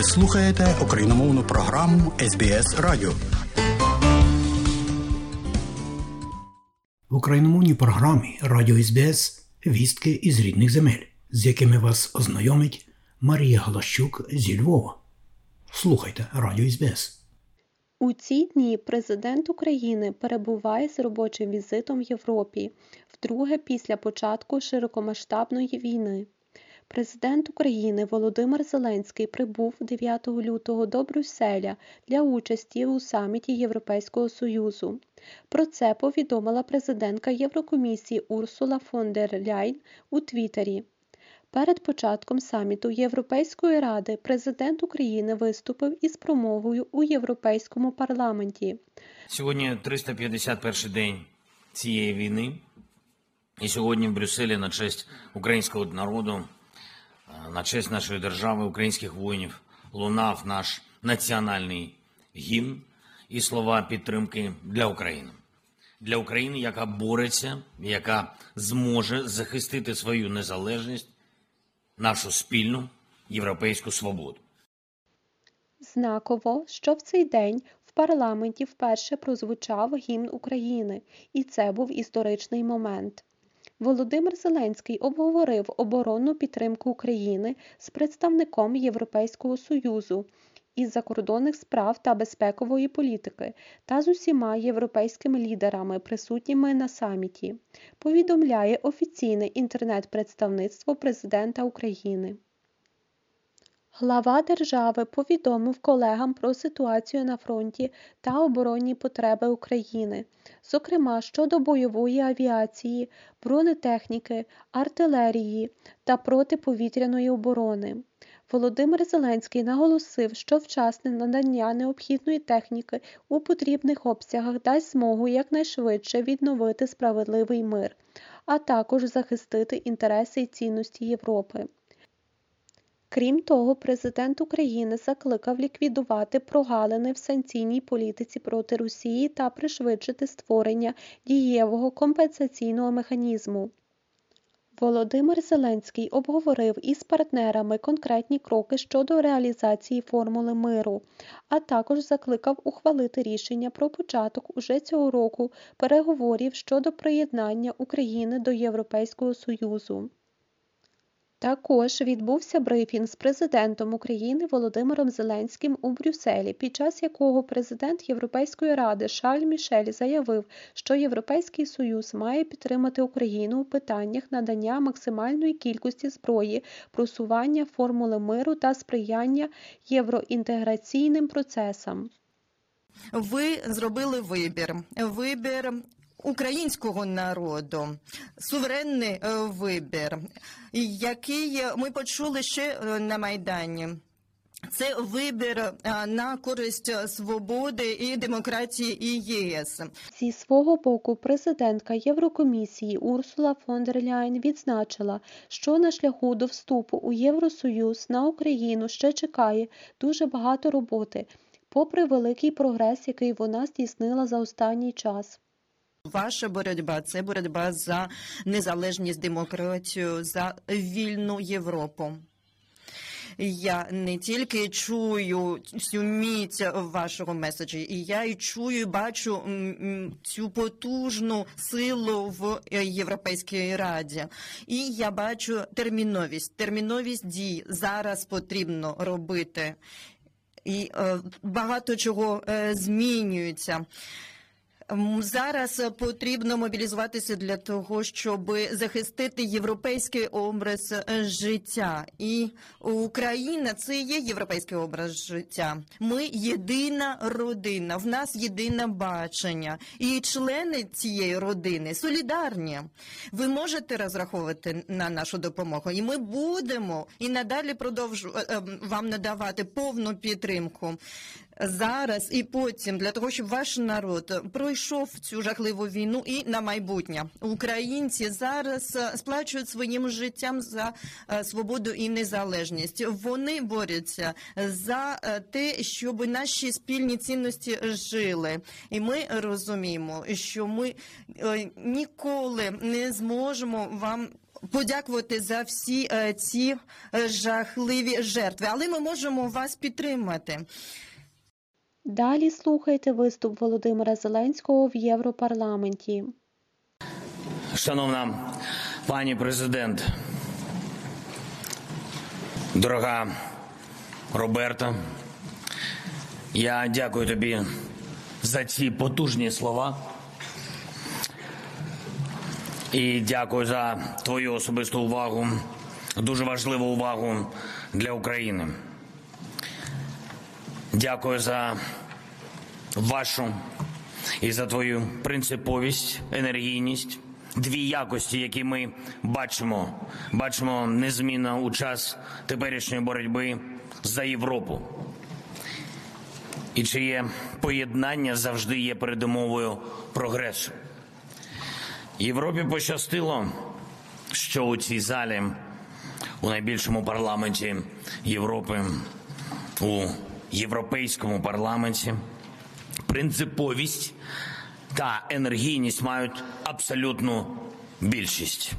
Ви слухаєте україномовну програму СБС Радіо. В україномовній програмі Радіо СБС вістки із рідних земель, з якими вас ознайомить Марія Галащук зі Львова. Слухайте Радіо СБС. У ці дні президент України перебуває з робочим візитом в Європі, вдруге після початку широкомасштабної війни. Президент України Володимир Зеленський прибув 9 лютого до Брюсселя для участі у саміті Європейського Союзу. Про це повідомила президентка Єврокомісії Урсула фон дер Ляйн у Твіттері. Перед початком саміту Європейської ради президент України виступив із промовою у Європейському парламенті. Сьогодні 351 день цієї війни, і сьогодні в Брюсселі на честь українського народу, на честь нашої держави, українських воїнів, лунав наш національний гімн і слова підтримки для України. Для України, яка бореться, яка зможе захистити свою незалежність, нашу спільну європейську свободу. Знаково, що в цей день в парламенті вперше прозвучав гімн України, і це був історичний момент. Володимир Зеленський обговорив оборонну підтримку України з представником Європейського Союзу із закордонних справ та безпекової політики та з усіма європейськими лідерами, присутніми на саміті, повідомляє офіційне інтернет-представництво Президента України. Глава держави повідомив колегам про ситуацію на фронті та оборонні потреби України, зокрема щодо бойової авіації, бронетехніки, артилерії та протиповітряної оборони. Володимир Зеленський наголосив, що вчасне надання необхідної техніки у потрібних обсягах дасть змогу якнайшвидше відновити справедливий мир, а також захистити інтереси і цінності Європи. Крім того, президент України закликав ліквідувати прогалини в санкційній політиці проти Росії та пришвидшити створення дієвого компенсаційного механізму. Володимир Зеленський обговорив із партнерами конкретні кроки щодо реалізації формули миру, а також закликав ухвалити рішення про початок уже цього року переговорів щодо приєднання України до Європейського Союзу. Також відбувся брифінг з президентом України Володимиром Зеленським у Брюсселі, під час якого президент Європейської ради Шарль Мішель заявив, що Європейський Союз має підтримати Україну у питаннях надання максимальної кількості зброї, просування формули миру та сприяння євроінтеграційним процесам. Ви зробили вибір. Вибір українського народу, суверенний е, вибір, який ми почули ще е, на майдані. Це вибір е, на користь свободи і демократії і ЄС. Зі свого боку, президентка Єврокомісії Урсула фон дер Ляйн відзначила, що на шляху до вступу у Євросоюз на Україну ще чекає дуже багато роботи, попри великий прогрес, який вона здійснила за останній час. Ваша боротьба це боротьба за незалежність, демократію, за вільну Європу. Я не тільки чую цю міць вашого меседжі, і я і чую, і бачу цю потужну силу в Європейській раді. І я бачу терміновість, терміновість дій зараз потрібно робити, і е, багато чого е, змінюється. Зараз потрібно мобілізуватися для того, щоб захистити європейський образ життя, і Україна це є європейський образ життя. Ми єдина родина, в нас єдине бачення, і члени цієї родини солідарні. Ви можете розраховувати на нашу допомогу, і ми будемо і надалі продовжу вам надавати повну підтримку зараз і потім для того, щоб ваш народ пройшов цю жахливу війну і на майбутнє. Українці зараз е, сплачують своїм життям за е, свободу і незалежність. Вони борються за е, те, щоб наші спільні цінності жили, і ми розуміємо, що ми ніколи не зможемо вам подякувати за всі ці жахливі жертви. Але ми можемо вас підтримати. Далі слухайте виступ Володимира Зеленського в Європарламенті. Шановна пані президент, дорога Роберта, я дякую тобі за ці потужні слова. І дякую за твою особисту увагу, дуже важливу увагу для України. Дякую за вашу і за твою принциповість, енергійність, дві якості, які ми бачимо, бачимо незмінно у час теперішньої боротьби за Європу. І чиє поєднання завжди є передумовою прогресу. Європі пощастило, що у цій залі, у найбільшому парламенті Європи, у європейському парламенті, принциповість та енергійність мають абсолютну більшість.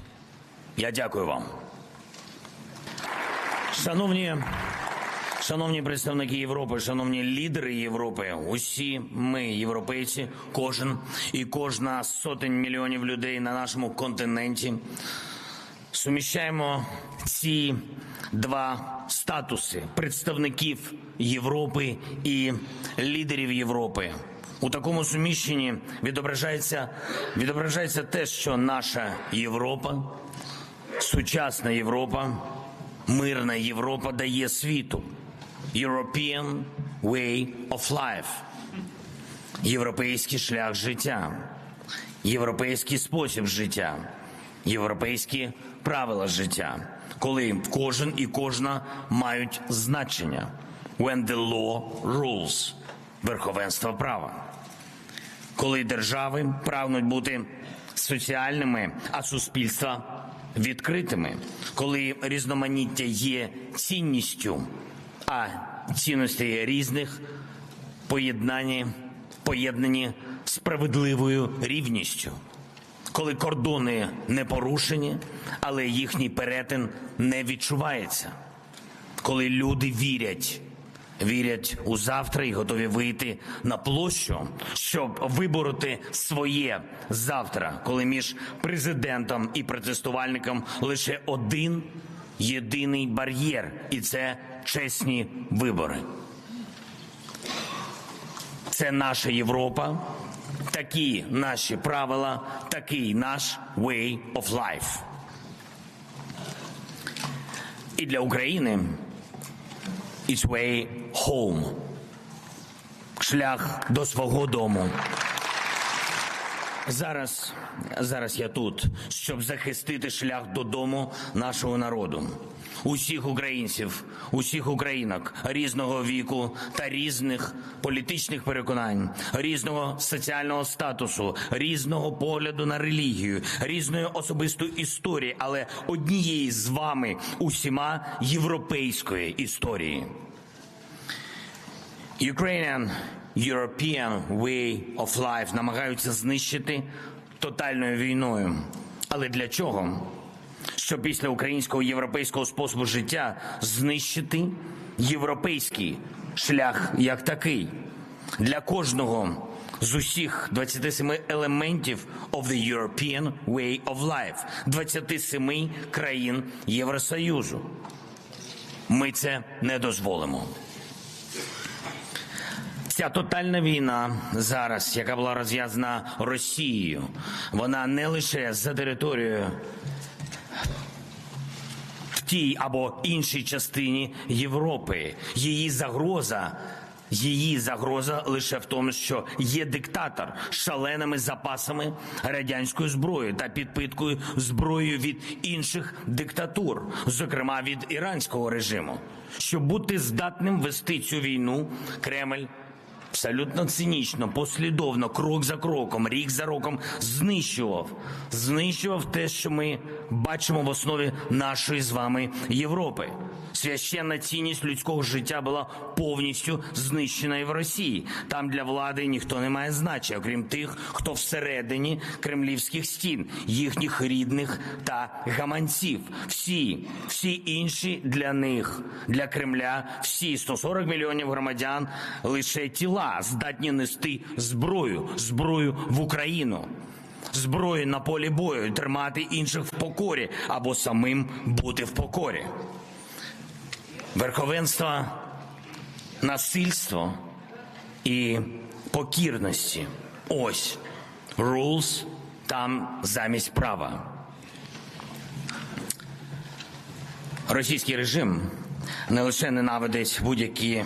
Я дякую вам. Шановні, шановні представники Європи, шановні лідери Європи, усі ми, європейці, кожен і кожна сотень мільйонів людей на нашому континенті суміщаємо ці два статуси представників Європи і лідерів Європи. У такому суміщенні відображається, відображається те, що наша Європа, сучасна Європа, мирна Європа дає світу. European way of life. Європейський шлях життя, європейський спосіб життя, європейські правила життя, коли кожен і кожна мають значення. When the law rules – верховенство права. Коли держави прагнуть бути соціальними, а суспільства відкритими, коли різноманіття є цінністю, а цінності різних поєднані, поєднані справедливою рівністю, коли кордони не порушені, але їхній перетин не відчувається, коли люди вірять. Вірять у завтра і готові вийти на площу, щоб вибороти своє завтра, коли між президентом і протестувальником лише один єдиний бар'єр, і це чесні вибори. Це наша Європа, такі наші правила, такий наш way of life. І для України its way home. Шлях до свого дому. Зараз, зараз я тут, щоб захистити шлях додому нашого народу, усіх українців, усіх українок різного віку та різних політичних переконань, різного соціального статусу, різного погляду на релігію, різної особистої історії, але однієї з вами усіма європейської історії. Ukrainian European way of life намагаються знищити тотальною війною. Але для чого? Щоб після українського європейського способу життя знищити європейський шлях як такий для кожного з усіх 27 елементів of the European way of life 27 країн Євросоюзу. Ми це не дозволимо. Ця тотальна війна зараз, яка була розв'язана Росією, вона не лише за територією в тій або іншій частині Європи. Її загроза. Її загроза лише в тому, що є диктатор з шаленими запасами радянської зброї та підпиткою зброєю від інших диктатур, зокрема від іранського режиму. Щоб бути здатним вести цю війну, Кремль абсолютно цинічно, послідовно, крок за кроком, рік за роком знищував, знищував те, що ми бачимо в основі нашої з вами Європи. Священна цінність людського життя була повністю знищена і в Росії. Там для влади ніхто не має значення, окрім тих, хто всередині кремлівських стін, їхніх рідних та гаманців. Всі, всі інші для них, для Кремля, всі 140 мільйонів громадян лише тіла здатні нести зброю, зброю в Україну. Зброю на полі бою, тримати інших в покорі або самим бути в покорі. Верховенство насильство і покірності. Ось rules там замість права. Російський режим не лише ненавидить будь-які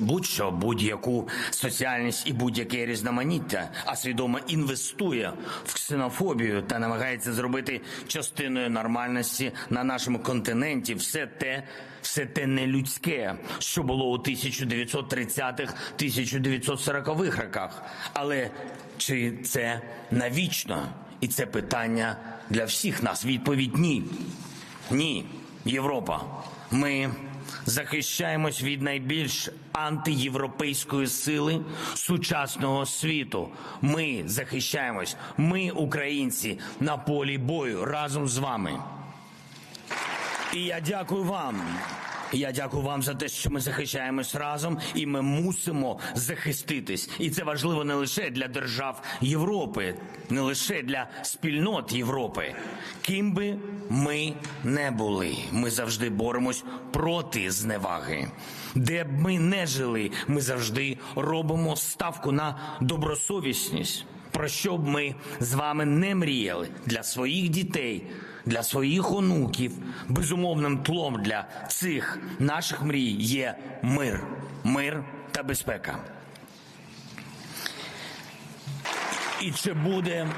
будь-що, будь-яку соціальність і будь-яке різноманіття, а свідомо інвестує в ксенофобію та намагається зробити частиною нормальності на нашому континенті все те, все те нелюдське, що було у 1930-х, 1940-х роках. Але чи це навічно? І це питання для всіх нас. Відповідь ні. Ні, Європа. Ми захищаємось від найбільш антиєвропейської сили сучасного світу. Ми захищаємось. Ми, українці, на полі бою разом з вами. І я дякую вам. Я дякую вам за те, що ми захищаємось разом, і ми мусимо захиститись. І це важливо не лише для держав Європи, не лише для спільнот Європи. Ким би ми не були, ми завжди боремось проти зневаги. Де б ми не жили, ми завжди робимо ставку на добросовісність. Про що б ми з вами не мріяли для своїх дітей, для своїх онуків, безумовним тлом для цих наших мрій є мир, мир та безпека. І чи буде,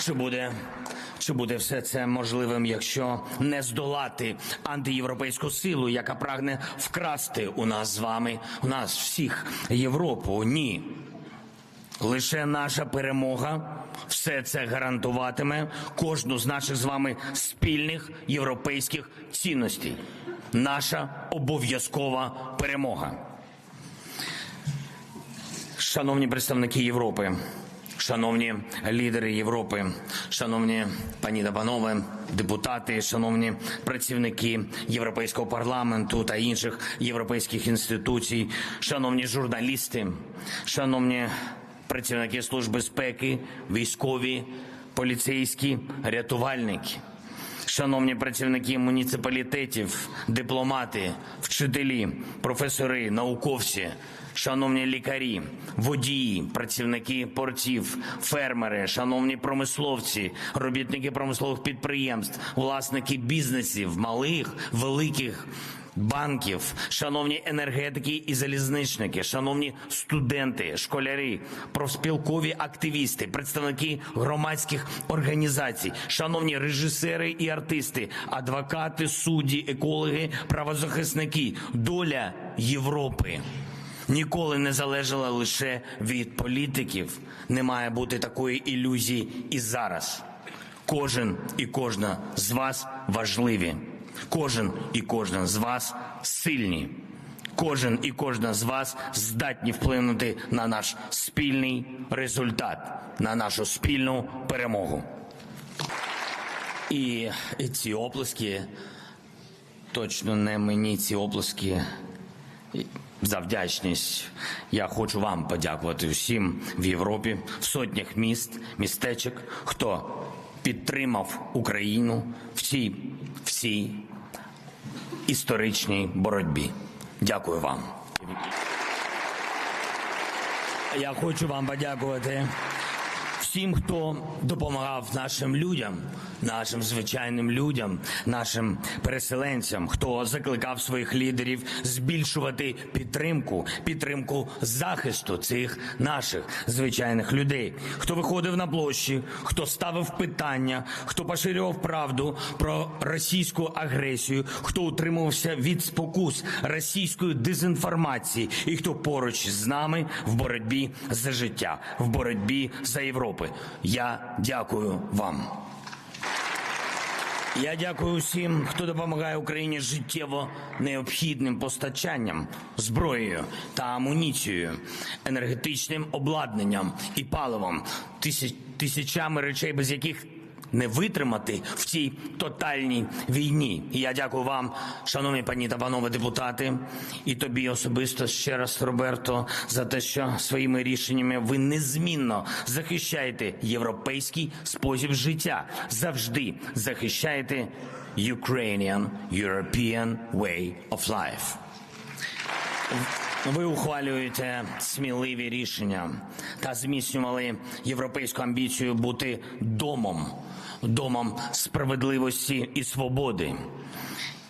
чи буде, чи буде все це можливим, якщо не здолати антиєвропейську силу, яка прагне вкрасти у нас з вами, у нас всіх Європу? Ні. Лише наша перемога все це гарантуватиме кожну з наших з вами спільних європейських цінностей. Наша обов'язкова перемога. Шановні представники Європи, шановні лідери Європи, шановні пані та панове, депутати, шановні працівники Європейського парламенту та інших європейських інституцій, шановні журналісти, шановні працівники служби безпеки, військові, поліцейські, рятувальники. Шановні працівники муніципалітетів, дипломати, вчителі, професори, науковці, шановні лікарі, водії, працівники портів, фермери, шановні промисловці, робітники промислових підприємств, власники бізнесів, малих, великих. Банків, шановні енергетики і залізничники, шановні студенти, школярі, профспілкові активісти, представники громадських організацій, шановні режисери і артисти, адвокати, судді, екологи, правозахисники, доля Європи ніколи не залежала лише від політиків. Не має бути такої ілюзії і зараз. Кожен і кожна з вас важливі. Кожен і кожна з вас сильні. Кожен і кожна з вас здатні вплинути на наш спільний результат, на нашу спільну перемогу. І ці оплески точно не мені ці оплески за вдячність. Я хочу вам подякувати усім в Європі, в сотнях міст, містечок, хто підтримав Україну в цій всій історичній боротьбі. Дякую вам. Я хочу вам подякувати всім, хто допомагав нашим людям, нашим звичайним людям, нашим переселенцям, хто закликав своїх лідерів збільшувати підтримку, підтримку захисту цих наших звичайних людей, хто виходив на площі, хто ставив питання, хто поширював правду про російську агресію, хто утримувався від спокус російської дезінформації, і хто поруч з нами в боротьбі за життя, в боротьбі за Європи. Я дякую вам. Я дякую усім, хто допомагає Україні життєво необхідним постачанням, зброєю та амуніцією, енергетичним обладнанням і паливом, тисяч, тисячами речей, без яких не витримати в цій тотальній війні. І я дякую вам, шановні пані та панове депутати, і тобі особисто ще раз, Роберто, за те, що своїми рішеннями ви незмінно захищаєте європейський спосіб життя, завжди захищаєте Ukrainian European way of life. Ви ухвалюєте сміливі рішення та зміцнювали європейську амбіцію бути домом, домом справедливості і свободи.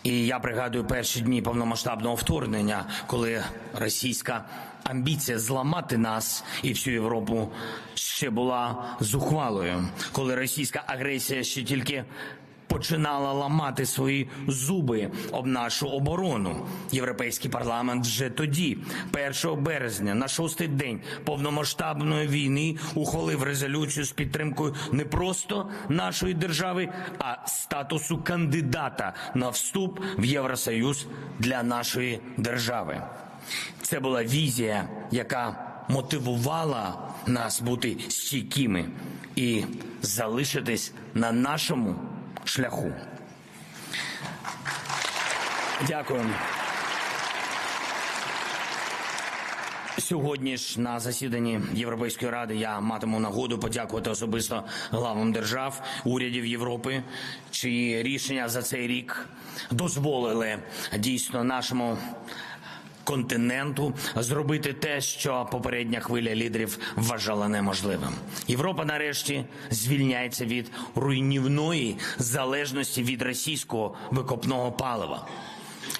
І я пригадую перші дні повномасштабного вторгнення, коли російська амбіція зламати нас і всю Європу ще була зухвалою, коли російська агресія ще тільки починала ламати свої зуби об нашу оборону. Європейський парламент вже тоді, 1 березня, на шостий день повномасштабної війни, ухвалив резолюцію з підтримкою не просто нашої держави, а статусу кандидата на вступ в Євросоюз для нашої держави. Це була візія, яка мотивувала нас бути стійкими і залишитись на нашому шляху. Дякую. Сьогодні ж на засіданні Європейської ради я матиму нагоду подякувати особисто главам держав, урядів Європи, чиї рішення за цей рік дозволили дійсно нашому континенту зробити те, що попередня хвиля лідерів вважала неможливим. Європа нарешті звільняється від руйнівної залежності від російського викопного палива.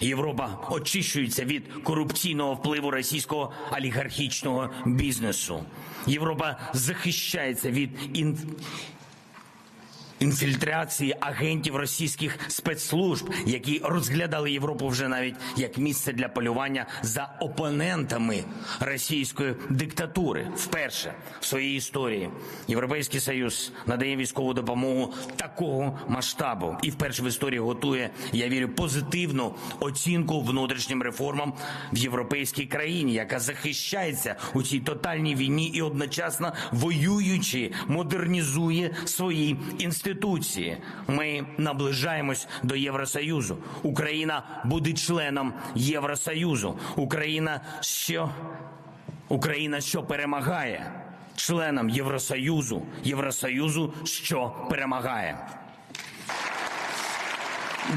Європа очищується від корупційного впливу російського олігархічного бізнесу. Європа захищається від ін інфільтрації агентів російських спецслужб, які розглядали Європу вже навіть як місце для полювання за опонентами російської диктатури. Вперше в своїй історії Європейський Союз надає військову допомогу такого масштабу і вперше в історії готує, я вірю, позитивну оцінку внутрішнім реформам в європейській країні, яка захищається у цій тотальній війні і одночасно воюючи, модернізує свої інституції інституції. Ми наближаємось до Євросоюзу. Україна буде членом Євросоюзу. Україна що Україна, що перемагає, членом Євросоюзу, Євросоюзу, що перемагає.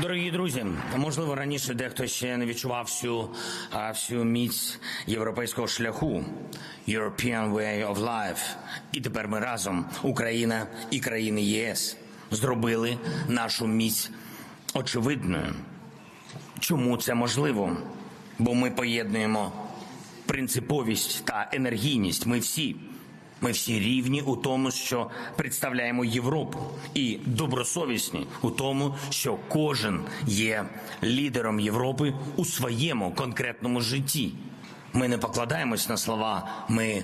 Дорогі друзі, можливо, раніше дехто ще не відчував всю, всю міць європейського шляху European way of life. І тепер ми разом, Україна і країни ЄС, зробили нашу міць очевидною. Чому це можливо? Бо ми поєднуємо принциповість та енергійність. Ми всі. Ми всі рівні у тому, що представляємо Європу, і добросовісні у тому, що кожен є лідером Європи у своєму конкретному житті. Ми не покладаємось на слова, ми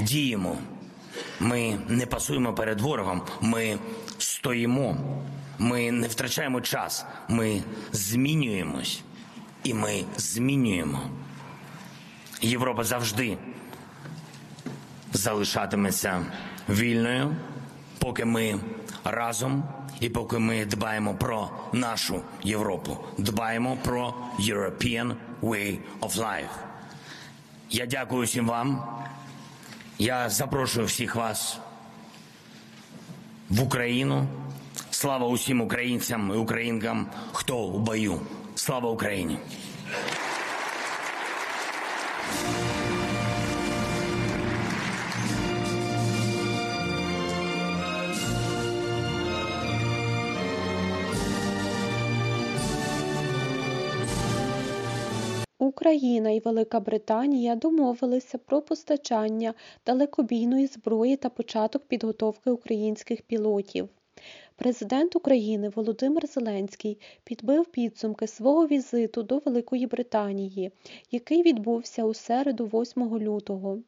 діємо. Ми не пасуємо перед ворогом, ми стоїмо, ми не втрачаємо час, ми змінюємось і ми змінюємо. Європа завжди залишатиметься вільною, поки ми разом і поки ми дбаємо про нашу Європу, дбаємо про European way of life. Я дякую всім вам. Я запрошую всіх вас в Україну. Слава усім українцям і українкам, хто у бою. Слава Україні! Україна і Велика Британія домовилися про постачання далекобійної зброї та початок підготовки українських пілотів. Президент України Володимир Зеленський підбив підсумки свого візиту до Великої Британії, який відбувся у середу 8 лютого.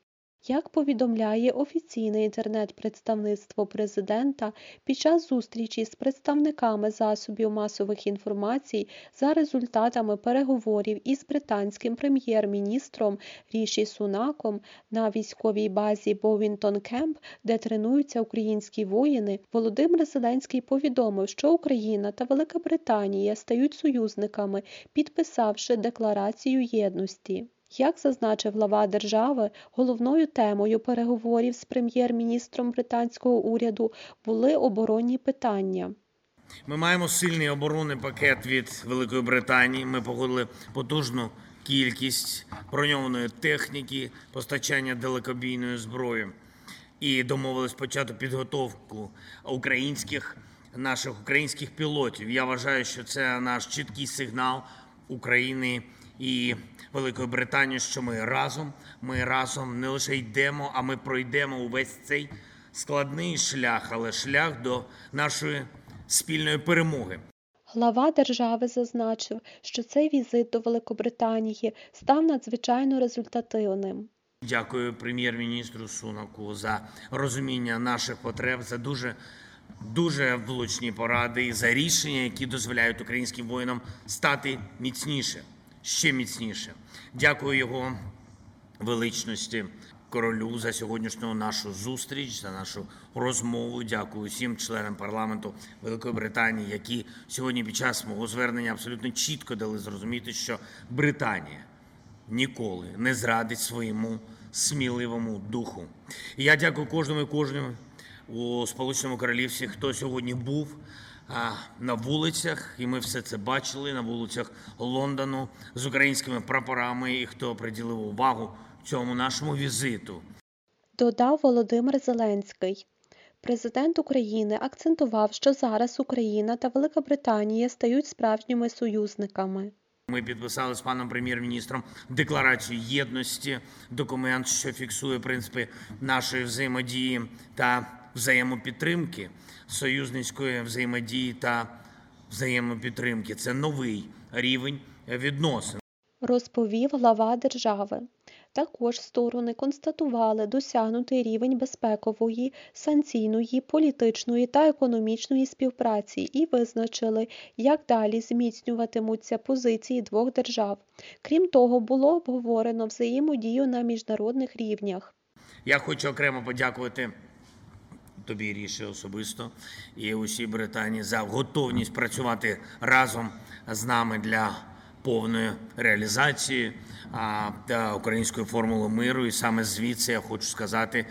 Як повідомляє офіційне інтернет-представництво президента, під час зустрічі з представниками засобів масових інформацій за результатами переговорів із британським прем'єр-міністром Ріші Сунаком на військовій базі Бовінтон Кемп, де тренуються українські воїни, Володимир Зеленський повідомив, що Україна та Велика Британія стають союзниками, підписавши декларацію єдності. Як зазначив глава держави, головною темою переговорів з прем'єр-міністром британського уряду були оборонні питання. Ми маємо сильний оборонний пакет від Великої Британії. Ми погодили потужну кількість броньованої техніки, постачання далекобійної зброї і домовились почати підготовку українських наших українських пілотів. Я вважаю, що це наш чіткий сигнал України і Великої Британії, що ми разом. Ми разом не лише йдемо, а ми пройдемо увесь цей складний шлях, але шлях до нашої спільної перемоги. Глава держави зазначив, що цей візит до Великобританії став надзвичайно результативним. Дякую прем'єр-міністру Сунаку за розуміння наших потреб, за дуже дуже влучні поради і за рішення, які дозволяють українським воїнам стати міцніше, ще міцніше. Дякую його величності королю за сьогоднішню нашу зустріч, за нашу розмову. Дякую всім членам парламенту Великої Британії, які сьогодні під час мого звернення абсолютно чітко дали зрозуміти, що Британія ніколи не зрадить своєму сміливому духу. І я дякую кожному і кожному у Сполученому Королівстві, хто сьогодні був на вулицях, і ми все це бачили на вулицях Лондону з українськими прапорами, і хто приділив увагу цьому нашому візиту. Додав Володимир Зеленський. Президент України акцентував, що зараз Україна та Велика Британія стають справжніми союзниками. Ми підписали з паном прем'єр-міністром декларацію єдності, документ, що фіксує принципи нашої взаємодії та взаємопідтримки, союзницької взаємодії та взаємопідтримки. Це новий рівень відносин. Розповів глава держави. Також сторони констатували досягнутий рівень безпекової, санкційної, політичної та економічної співпраці і визначили, як далі зміцнюватимуться позиції двох держав. Крім того, було обговорено взаємодію на міжнародних рівнях. Я хочу окремо подякувати тобі, Ріші, особисто і усій Британії за готовність працювати разом з нами для повної реалізації та української формули миру. І саме звідси я хочу сказати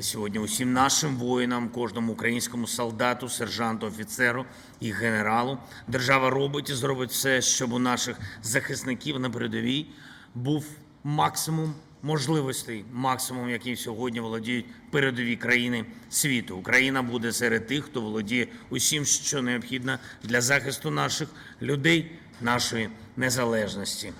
сьогодні усім нашим воїнам, кожному українському солдату, сержанту, офіцеру і генералу. Держава робить і зробить все, щоб у наших захисників на передовій був максимум можливостей, максимум, яким сьогодні володіють передові країни світу. Україна буде серед тих, хто володіє усім, що необхідно для захисту наших людей, нашої незалежності.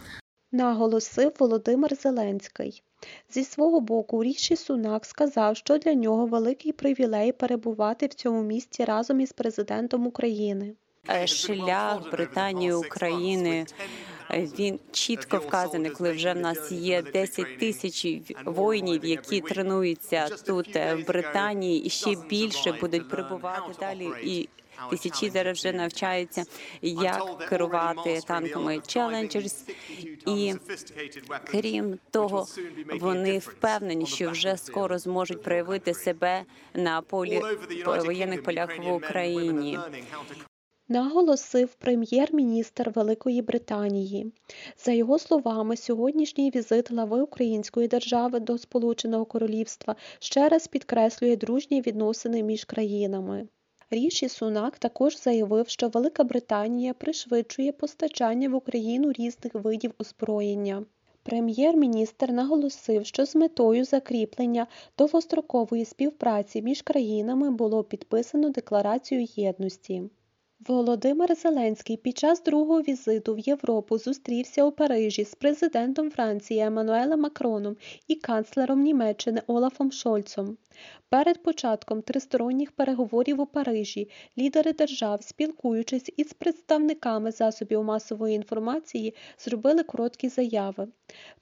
Наголосив Володимир Зеленський. Зі свого боку, Ріші Сунак сказав, що для нього великий привілей перебувати в цьому місті разом із президентом України. Е, шлях Британії України. Е, Він чітко вказаний, коли вже в нас є 10 тисяч воїнів, які тренуються тут е, в Британії, і ще більше будуть прибувати далі. І тисячі зараз вже навчаються, як керувати танками Challengers. І крім того, вони впевнені, що вже скоро зможуть проявити себе на полі воєнних полях в Україні. Наголосив прем'єр-міністр Великої Британії. За його словами, сьогоднішній візит глави Української держави до Сполученого Королівства ще раз підкреслює дружні відносини між країнами. Ріші Сунак також заявив, що Велика Британія пришвидшує постачання в Україну різних видів озброєння. Прем'єр-міністр наголосив, що з метою закріплення довгострокової співпраці між країнами було підписано декларацію єдності. Володимир Зеленський під час другого візиту в Європу зустрівся у Парижі з президентом Франції Еммануелем Макроном і канцлером Німеччини Олафом Шольцом. Перед початком тристоронніх переговорів у Парижі лідери держав, спілкуючись із представниками засобів масової інформації, зробили короткі заяви.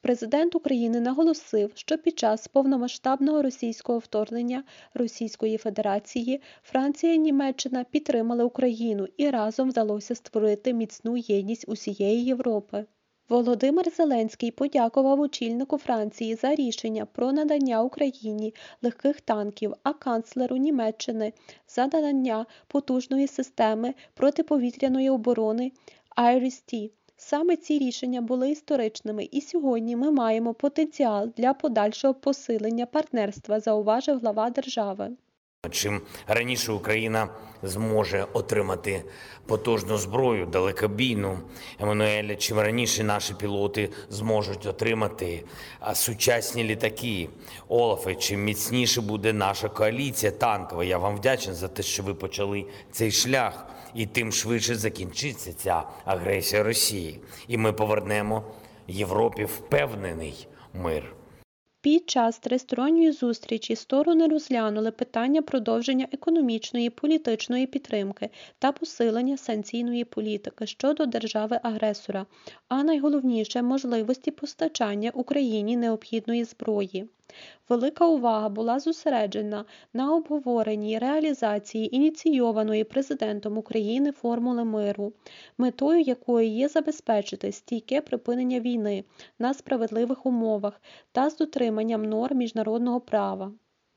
Президент України наголосив, що під час повномасштабного російського вторгнення Російської Федерації Франція і Німеччина підтримали Україну і разом вдалося створити міцну єдність усієї Європи. Володимир Зеленський подякував очільнику Франції за рішення про надання Україні легких танків, а канцлеру Німеччини за надання потужної системи протиповітряної оборони IRIS-T. Саме ці рішення були історичними, і сьогодні ми маємо потенціал для подальшого посилення партнерства, зауважив глава держави. Чим раніше Україна зможе отримати потужну зброю далекобійну Еммануеля, чим раніше наші пілоти зможуть отримати сучасні літаки Олафе, чим міцніше буде наша коаліція танкова. Я вам вдячний за те, що ви почали цей шлях, і тим швидше закінчиться ця агресія Росії, і ми повернемо Європі впевнений мир. Під час тристоронньої зустрічі сторони розглянули питання продовження економічної політичної підтримки та посилення санкційної політики щодо держави-агресора, а найголовніше можливості постачання Україні необхідної зброї. Велика увага була зосереджена на обговоренні реалізації ініційованої президентом України формули миру, метою якої є забезпечити стійке припинення війни на справедливих умовах та з дотриманням норм міжнародного права.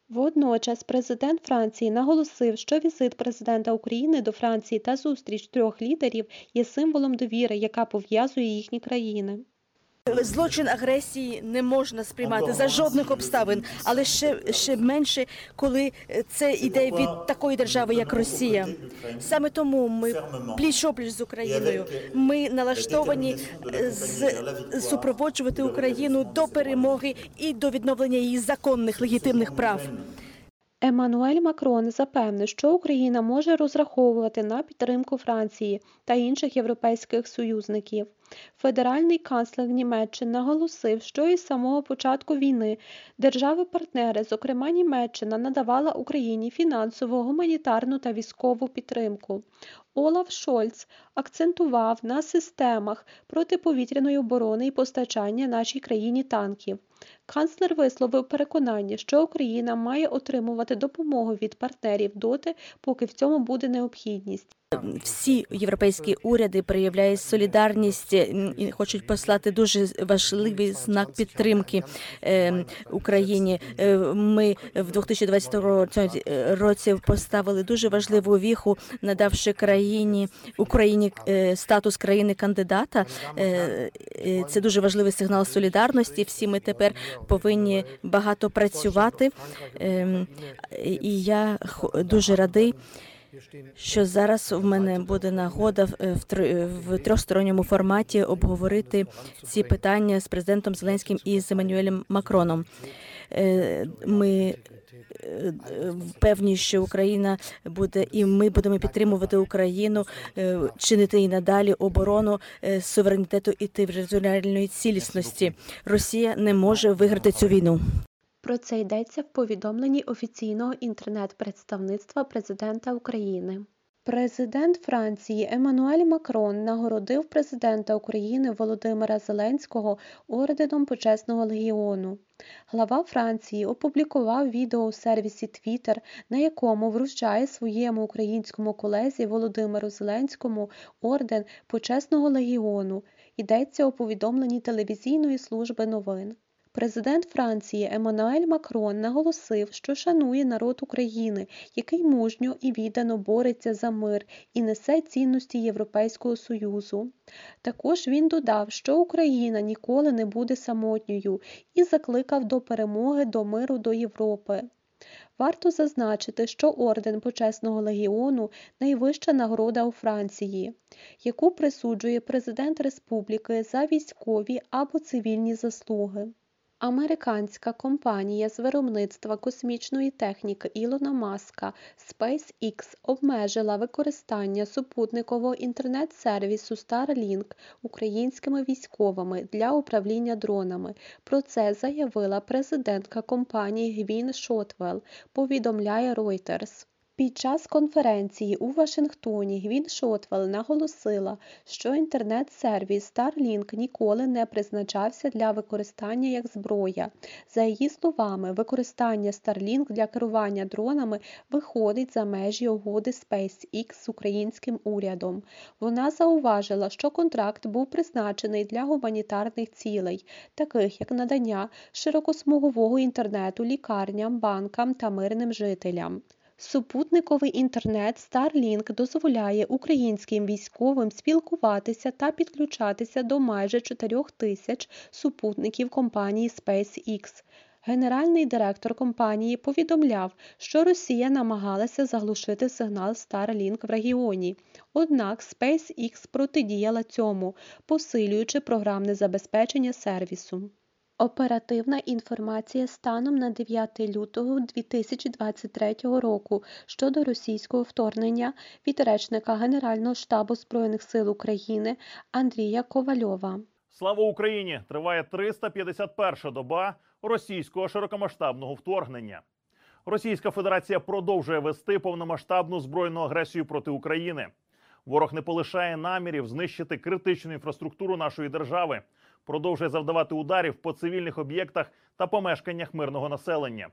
Водночас президент Франції наголосив, що візит президента України до Франції та зустріч трьох лідерів є символом довіри, яка пов'язує їхні країни. Злочин агресії не можна сприймати за жодних обставин, але ще, ще менше, коли це йде від такої держави, як Росія. Саме тому ми пліч-опліч з Україною. Ми налаштовані з, супроводжувати Україну до перемоги і до відновлення її законних легітимних прав. Еммануель Макрон запевнив, що Україна може розраховувати на підтримку Франції та інших європейських союзників. Федеральний канцлер Німеччини наголосив, що із самого початку війни держави-партнери, зокрема Німеччина, надавала Україні фінансову, гуманітарну та військову підтримку. Олаф Шольц акцентував на системах протиповітряної оборони і постачання нашій країні танків. Канцлер висловив переконання, що Україна має отримувати допомогу від партнерів доти, поки в цьому буде необхідність. Всі європейські уряди проявляють солідарність і хочуть послати дуже важливий знак підтримки е, Україні. Е, ми в 2022 році поставили дуже важливу віху, надавши країні Україні е, статус країни кандидата. Це дуже важливий сигнал солідарності. Всі ми тепер повинні багато працювати, і я дуже радий що зараз в мене буде нагода в трьохсторонньому форматі обговорити ці питання з президентом Зеленським і з Еммануелем Макроном. Ми певні, що Україна буде, і ми будемо підтримувати Україну, чинити і надалі оборону суверенітету і територіальної цілісності. Росія не може виграти цю війну. Про це йдеться в повідомленні офіційного інтернет-представництва президента України. Президент Франції Еммануель Макрон нагородив президента України Володимира Зеленського орденом Почесного легіону. Глава Франції опублікував відео у сервісі Twitter, на якому вручає своєму українському колезі Володимиру Зеленському орден Почесного легіону. Йдеться у повідомленні телевізійної служби новин. Президент Франції Еммануель Макрон наголосив, що шанує народ України, який мужньо і віддано бореться за мир і несе цінності Європейського Союзу. Також він додав, що Україна ніколи не буде самотньою і закликав до перемоги до миру до Європи. Варто зазначити, що орден Почесного легіону найвища нагорода у Франції, яку присуджує президент республіки за військові або цивільні заслуги. Американська компанія з виробництва космічної техніки Ілона Маска SpaceX обмежила використання супутникового інтернет-сервісу Starlink українськими військовими для управління дронами. Про це заявила президентка компанії Гвін Шотвелл, повідомляє Reuters. Під час конференції у Вашингтоні Гвін Шотвелл наголосила, що інтернет-сервіс Starlink ніколи не призначався для використання як зброя. За її словами, використання Starlink для керування дронами виходить за межі угоди SpaceX з українським урядом. Вона зауважила, що контракт був призначений для гуманітарних цілей, таких як надання широкосмугового інтернету лікарням, банкам та мирним жителям. Супутниковий інтернет Starlink дозволяє українським військовим спілкуватися та підключатися до майже 4 тисяч супутників компанії SpaceX. Генеральний директор компанії повідомляв, що Росія намагалася заглушити сигнал Starlink в регіоні. Однак SpaceX протидіяла цьому, посилюючи програмне забезпечення сервісу. Оперативна інформація станом на 9 лютого 2023 року щодо російського вторгнення від речника Генерального штабу Збройних сил України Андрія Ковальова. Слава Україні! Триває 351 доба російського широкомасштабного вторгнення. Російська Федерація продовжує вести повномасштабну збройну агресію проти України. Ворог не полишає намірів знищити критичну інфраструктуру нашої держави, продовжує завдавати ударів по цивільних об'єктах та помешканнях мирного населення.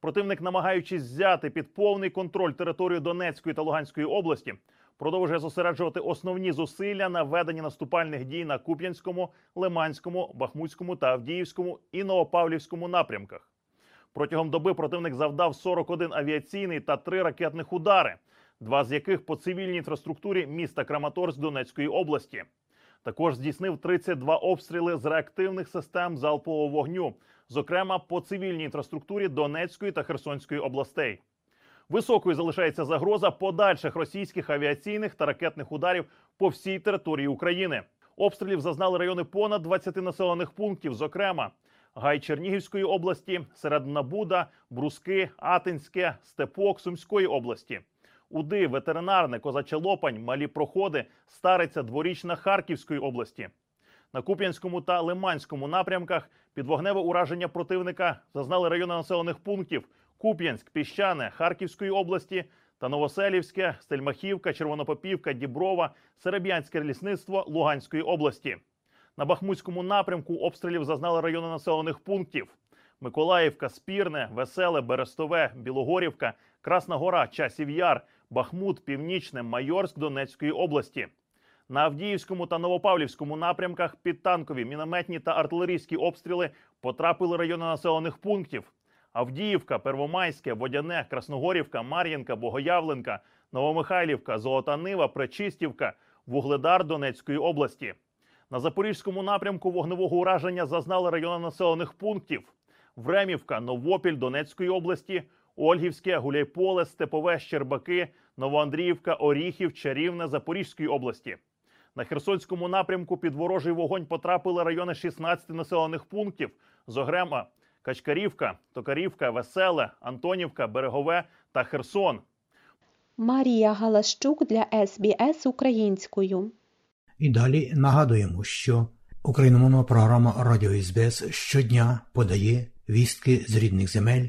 Противник, намагаючись взяти під повний контроль територію Донецької та Луганської області, продовжує зосереджувати основні зусилля на веденні наступальних дій на Куп'янському, Лиманському, Бахмутському та Авдіївському і Новопавлівському напрямках. Протягом доби противник завдав 41 авіаційний та 3 ракетних удари, два з яких по цивільній інфраструктурі міста Краматорськ Донецької області. Також здійснив 32 обстріли з реактивних систем залпового вогню, зокрема по цивільній інфраструктурі Донецької та Херсонської областей. Високою залишається загроза подальших російських авіаційних та ракетних ударів по всій території України. Обстрілів зазнали райони понад 20 населених пунктів, зокрема Гай Чернігівської області, Середина Буда, Бруски, Атинське, Степок Сумської області. Уди, ветеринарне, Козача Лопань, малі проходи, стариця, дворічна Харківської області. На Куп'янському та Лиманському напрямках під вогневе ураження противника зазнали райони населених пунктів Куп'янськ, Піщане, Харківської області та Новоселівське, Стельмахівка, Червонопопівка, Діброва, Сереб'янське лісництво Луганської області. На Бахмутському напрямку обстрілів зазнали райони населених пунктів: Миколаївка, Спірне, Веселе, Берестове, Білогорівка, Красна Гора, Часів Яр, Бахмут, Північне, Майорськ Донецької області. На Авдіївському та Новопавлівському напрямках під танкові, мінометні та артилерійські обстріли потрапили райони населених пунктів: Авдіївка, Первомайське, Водяне, Красногорівка, Мар'їнка, Богоявленка, Новомихайлівка, Золота Нива, Пречистівка, Вугледар Донецької області. На запорізькому напрямку вогневого ураження зазнали райони населених пунктів: Времівка, Новопіль Донецької області, Ольгівське, Гуляйполе, Степове, Щербаки, Новоандріївка, Оріхів, Чарівне Запорізької області. На Херсонському напрямку під ворожий вогонь потрапили райони 16 населених пунктів, зокрема Качкарівка, Токарівка, Веселе, Антонівка, Берегове та Херсон. Марія Галащук для СБС українською. І далі нагадуємо, що україномовна програма Радіо СБС щодня подає вістки з рідних земель